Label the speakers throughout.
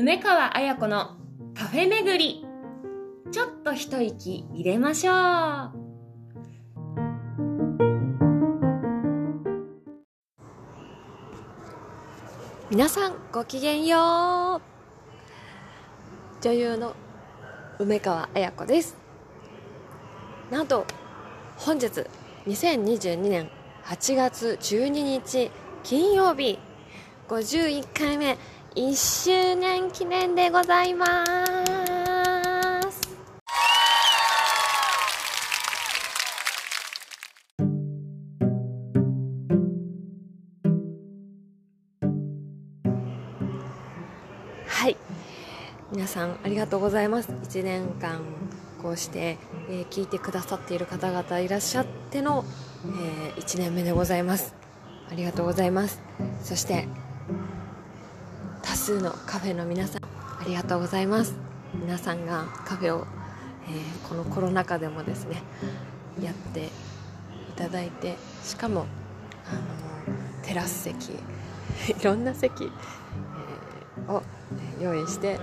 Speaker 1: 梅川彩子のカフェ巡り。ちょっと一息入れましょう。
Speaker 2: 皆さんごきげんよう。女優の梅川彩子です。なんと本日2022年8月12日金曜日。51回目。1周年記念でございます。はい。皆さんありがとうございます。1年間こうして、えー、聞いてくださっている方々いらっしゃっての、えー、1年目でございます。ありがとうございます。そして数のカフェの皆さんありがとうございます。皆さんがカフェを、えー、このコロナ禍でもですねやっていただいてしかもあのテラス席 いろんな席、えー、を用意して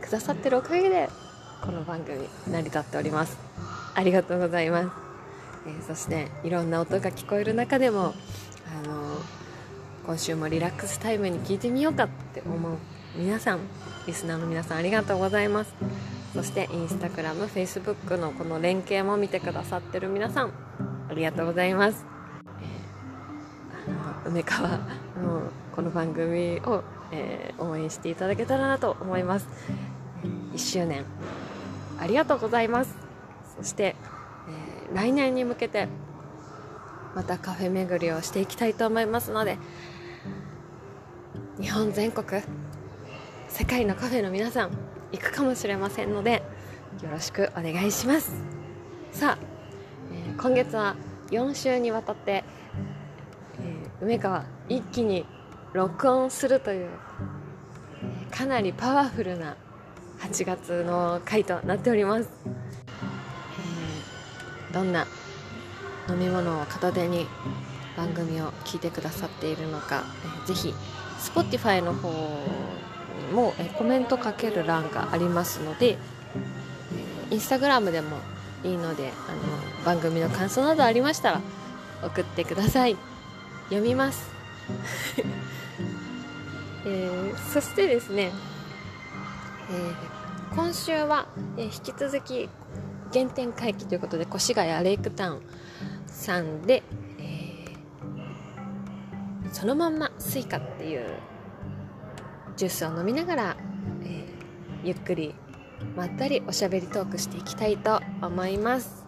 Speaker 2: くださってるおかげでこの番組成り立っております。ありがとうございます、えー、そしていろんな音が聞こえる中でもあの今週もリラックスタイムに聞いてみようかって思う皆さんリスナーの皆さんありがとうございます。そしてインスタグラム、フェイスブックのこの連携も見てくださってる皆さんありがとうございます、えー、あの梅川のこの番組を、えー、応援していただけたらなと思います。1周年ありがとうございます。そして、えー、来年に向けてまたカフェ巡りをしていきたいと思いますので日本全国世界のカフェの皆さん行くかもしれませんのでよろしくお願いします。さあ、えー、今月は4週にわたって、えー、梅川一気に録音するという、えー、かなりパワフルな8月の回となっております、えー、どんな飲み物を片手に番組を聞いてくださっているのか、えー、ぜひ Spotify の方も、えコメントかける欄がありますので、インスタグラムでもいいのであの番組の感想などありましたら送ってください。読みます、えー、そしてですね、えー、今週は、えー、引き続き原点回帰ということで越谷レイクタウンさんで、えそのまんまスイカっていうジュースを飲みながら、えー、ゆっくりまったりおしゃべりトークしていきたいと思います。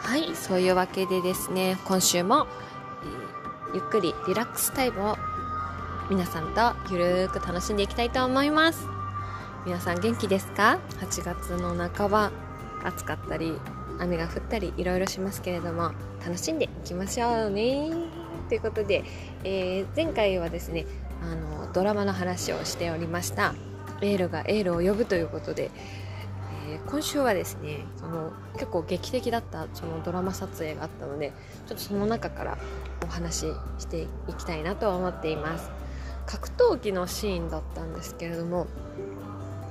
Speaker 2: はいそういうわけでですね今週も、えー、ゆっくりリラックスタイムを皆さんとゆるーく楽しんでいきたいと思います。皆さん元気ですか ?8 月の半ば暑かったり雨が降ったりいろいろしますけれども楽しんでいきましょうねということで、えー、前回はですねあのドラマの話をしておりましたエールがエールを呼ぶということで、えー、今週はですねその結構劇的だったそのドラマ撮影があったのでちょっとその中からお話ししていきたいなと思っています格闘技のシーンだったんですけれども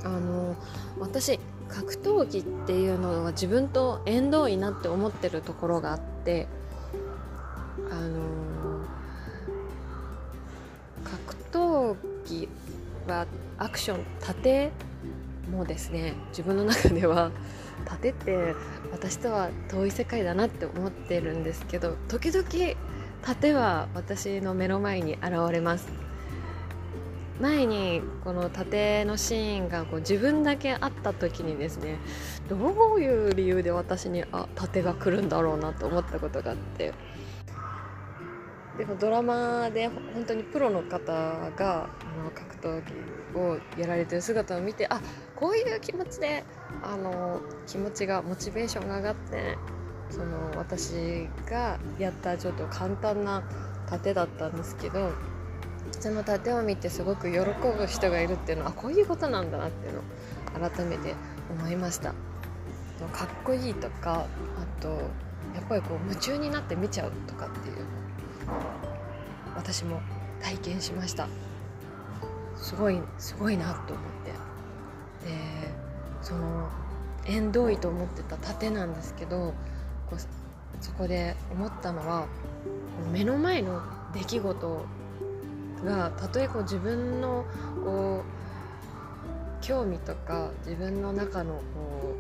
Speaker 2: あの私格闘技っていうのは自分と縁遠いなって思ってるところがあってあの格闘技はアクション盾もですね自分の中では 盾って私とは遠い世界だなって思ってるんですけど時々盾は私の目の前に現れます。前にこの盾のシーンがこう自分だけあった時にですねどういう理由で私にあ盾が来るんだろうなと思ったことがあって。でもドラマで本当にプロの方があの格闘技をやられてる姿を見てあこういう気持ちであの気持ちがモチベーションが上がってその私がやったちょっと簡単な盾だったんですけどその盾を見てすごく喜ぶ人がいるっていうのはこういうことなんだなっていうのを改めて思いました。かっこいいとかあとやっぱりこう夢中になって見ちゃうとかっていう私も体験しました。すごいすごいなと思って。でその縁遠いと思ってた盾なんですけどこうそこで思ったのは目の前の出来事がたとえこう自分のこう興味とか自分の中のこ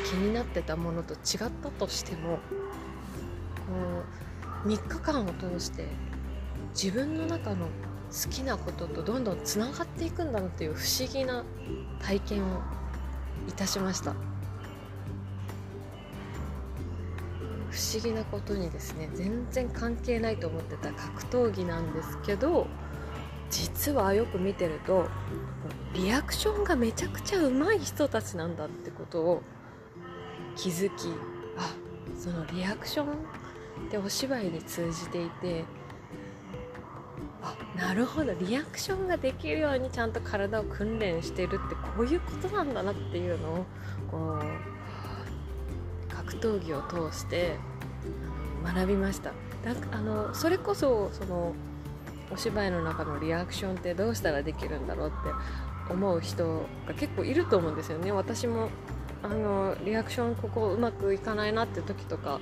Speaker 2: う気になってたものと違ったとしてもこう3日間を通して自分の中の好きなこととどんどんつながっていくんだなっていう不思議な体験をいたしました。不思議なことにですね全然関係ないと思ってた格闘技なんですけど実はよく見てるとリアクションがめちゃくちゃ上手い人たちなんだってことを気づきあそのリアクションってお芝居に通じていてあなるほどリアクションができるようにちゃんと体を訓練してるってこういうことなんだなっていうのをこう格闘技を通して学びました。だあのそれこそそのお芝居の中のリアクションってどうしたらできるんだろうって思う人が結構いると思うんですよね。私もあのリアクションここうまくいかないなって時とか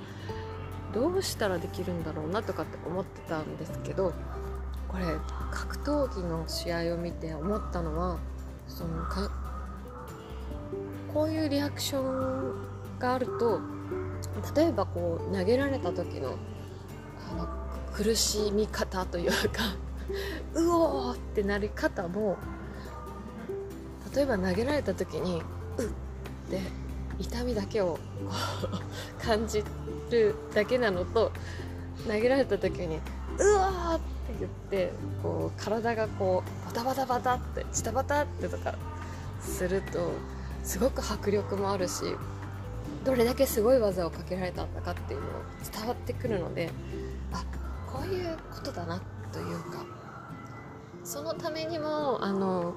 Speaker 2: どうしたらできるんだろうなとかって思ってたんですけどこれ格闘技の試合を見て思ったのはそのかこういうリアクションがあると例えばこう投げられた時のあの苦しみ方というか うおーってなり方も例えば投げられた時にうって痛みだけを 感じるだけなのと投げられた時にうわーって言ってこう体がこうバタバタバタってチタバタってとかするとすごく迫力もあるしどれだけすごい技をかけられたんだかっていうのを伝わってくるのであこういうことだなというかそのためにもあの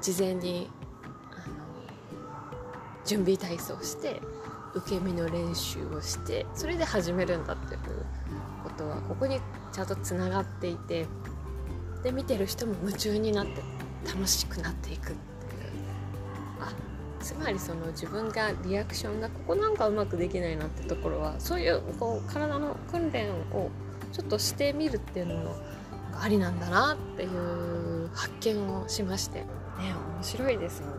Speaker 2: 事前にあの準備体操して受け身の練習をしてそれで始めるんだっていうことはここにちゃんとつながっていてで見てる人も夢中になって楽しくなっていく。つまりその自分がリアクションがここなんかうまくできないなってところはそういうこう体の訓練をちょっとしてみるっていうのもありなんだなっていう発見をしまして。ね面白いですよね。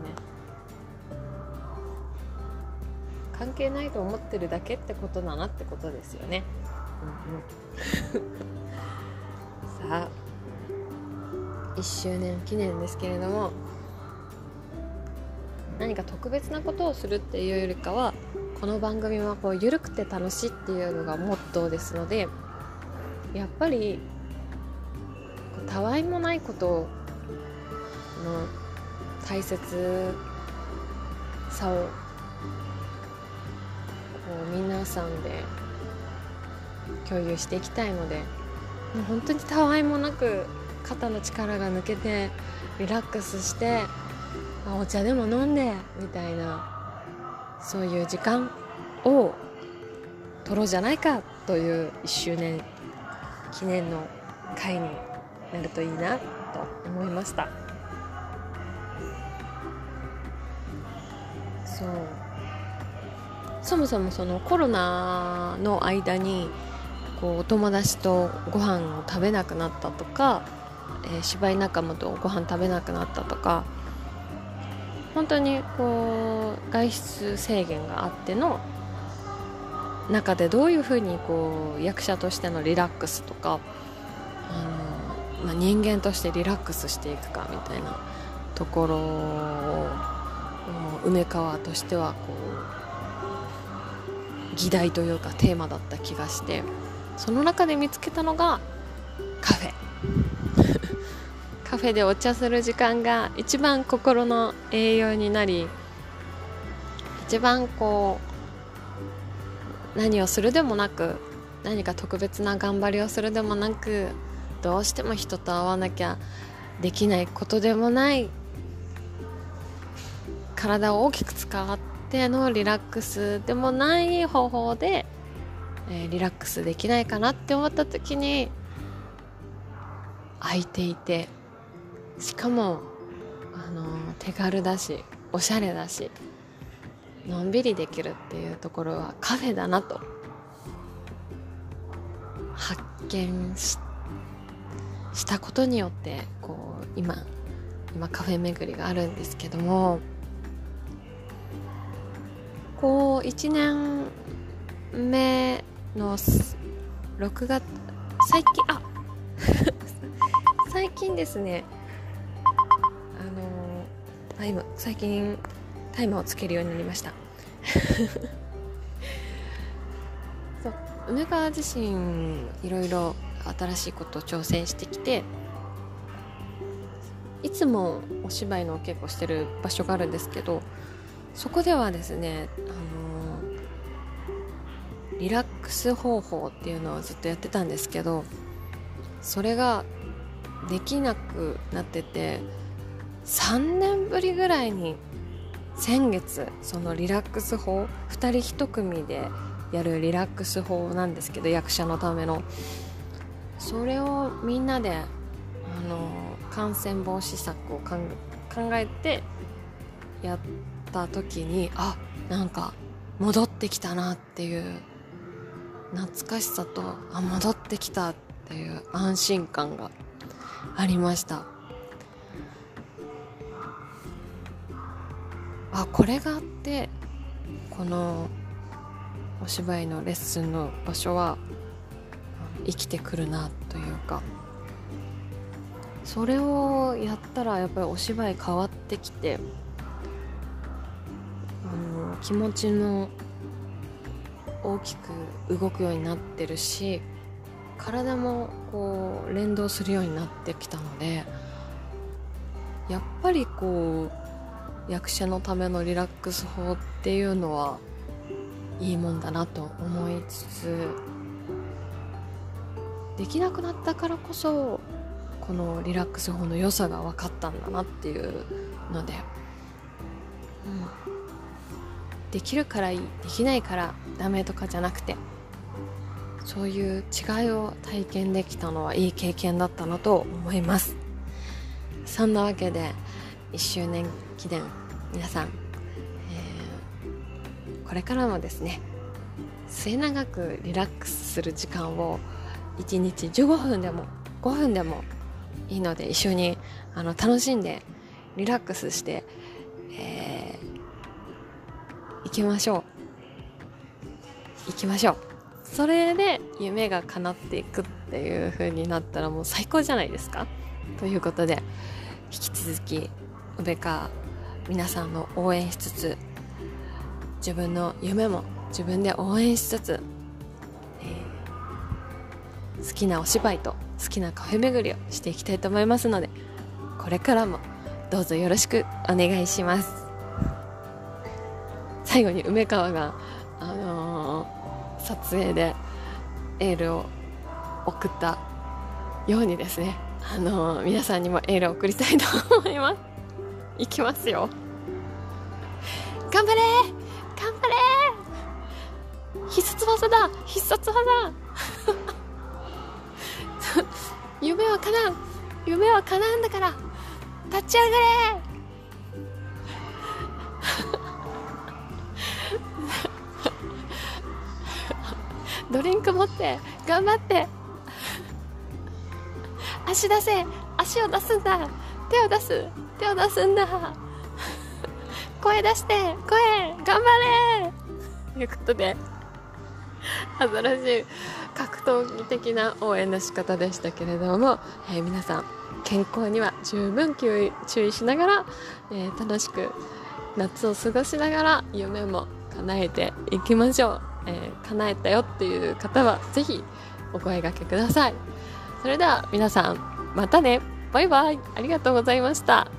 Speaker 2: 関係ないと思ってるだけってことだなってことですよね、さあ。1周年記念ですけれども何か特別なことをするっていうよりかはこの番組はこう緩くて楽しいっていうのがモットーですのでやっぱりたわいもないことの大切さをこう皆さんで共有していきたいのでもう本当にたわいもなく肩の力が抜けてリラックスしてお茶でも飲んでみたいなそういう時間を取ろうじゃないかという1周年記念の会になるといいなと思いました。そう。そもそもそのコロナの間にこうお友達とご飯を食べなくなったとか、えー、芝居仲間とご飯食べなくなったとか本当にこう外出制限があっての中でどういうふうにこう役者としてのリラックスとかあの、まあ、人間としてリラックスしていくかみたいなところを梅川としてはこう議題というかテーマだった気がしてその中で見つけたのがカフェ。カフェでお茶する時間が一番心の栄養になり一番こう何をするでもなく何か特別な頑張りをするでもなくどうしても人と会わなきゃできないことでもない体を大きく使ってのリラックス。でもない方法で、えー、リラックスできないかなって思った時に空いていてしかも、あの、手軽だしおしゃれだしのんびりできるっていうところはカフェだなと発見ししたことによってこう今今カフェ巡りがあるんですけどもこう1年目の6月最近あ 最近ですねタイム最近タイマーをつけるようになりました。そう梅川自身いろいろ新しいことを挑戦してきていつもお芝居のお稽古してる場所があるんですけどそこではですね、あのー、リラックス方法っていうのをずっとやってたんですけどそれができなくなってて3年ぶりぐらいに先月そのリラックス法2人1組でやるリラックス法なんですけど役者のための。それをみんなであの感染防止策を考えてやった時にあなんか戻ってきたなっていう懐かしさとあ戻ってきたっていう安心感がありました。あこれがあってこのお芝居のレッスンの場所は生きてくるなというかそれをやったらやっぱりお芝居変わってきてあの気持ちの大きく動くようになってるし体もこう連動するようになってきたのでやっぱりこう役者のためのリラックス法っていうのはいいもんだなと思いつつできなくなったからこそこのリラックス法の良さが分かったんだなっていうので、うん、できるからいいできないからダメとかじゃなくてそういう違いを体験できたのはいい経験だったなと思います。そんなわけで1周年記念皆さん、えー、これからもですね末永くリラックスする時間を1日15分でも5分でもいいので一緒にあの楽しんでリラックスして、えー、行きましょう。行きましょう。それで夢が叶っていくっていう風になったらもう最高じゃないですか？ということで引き続き宇部川皆さんの応援しつつ自分の夢も自分で応援しつつ好きなお芝居と好きなカフェ巡りをしていきたいと思いますのでこれからもどうぞよろしくお願いします。最後に梅川が、あのー、撮影でエールを送ったようにですね、あのー、皆さんにもエールを送りたいと思います。いきますよ。頑張れ頑張れ必殺技だ。必殺技 夢は叶う。夢は叶うんだから。立ち上がれ ドリンク持って頑張って。足出せ。足を出すんだ。手を出す。手を出すんだ。声出して声頑張れということで新しい格闘技的な応援の仕方でしたけれども、えー、皆さん健康には十分注意しながら、えー、楽しく夏を過ごしながら夢も叶えていきましょう、えー、叶えたよっていう方は是非お声がけください。それでは皆さんまたね。バイバイ。ありがとうございました。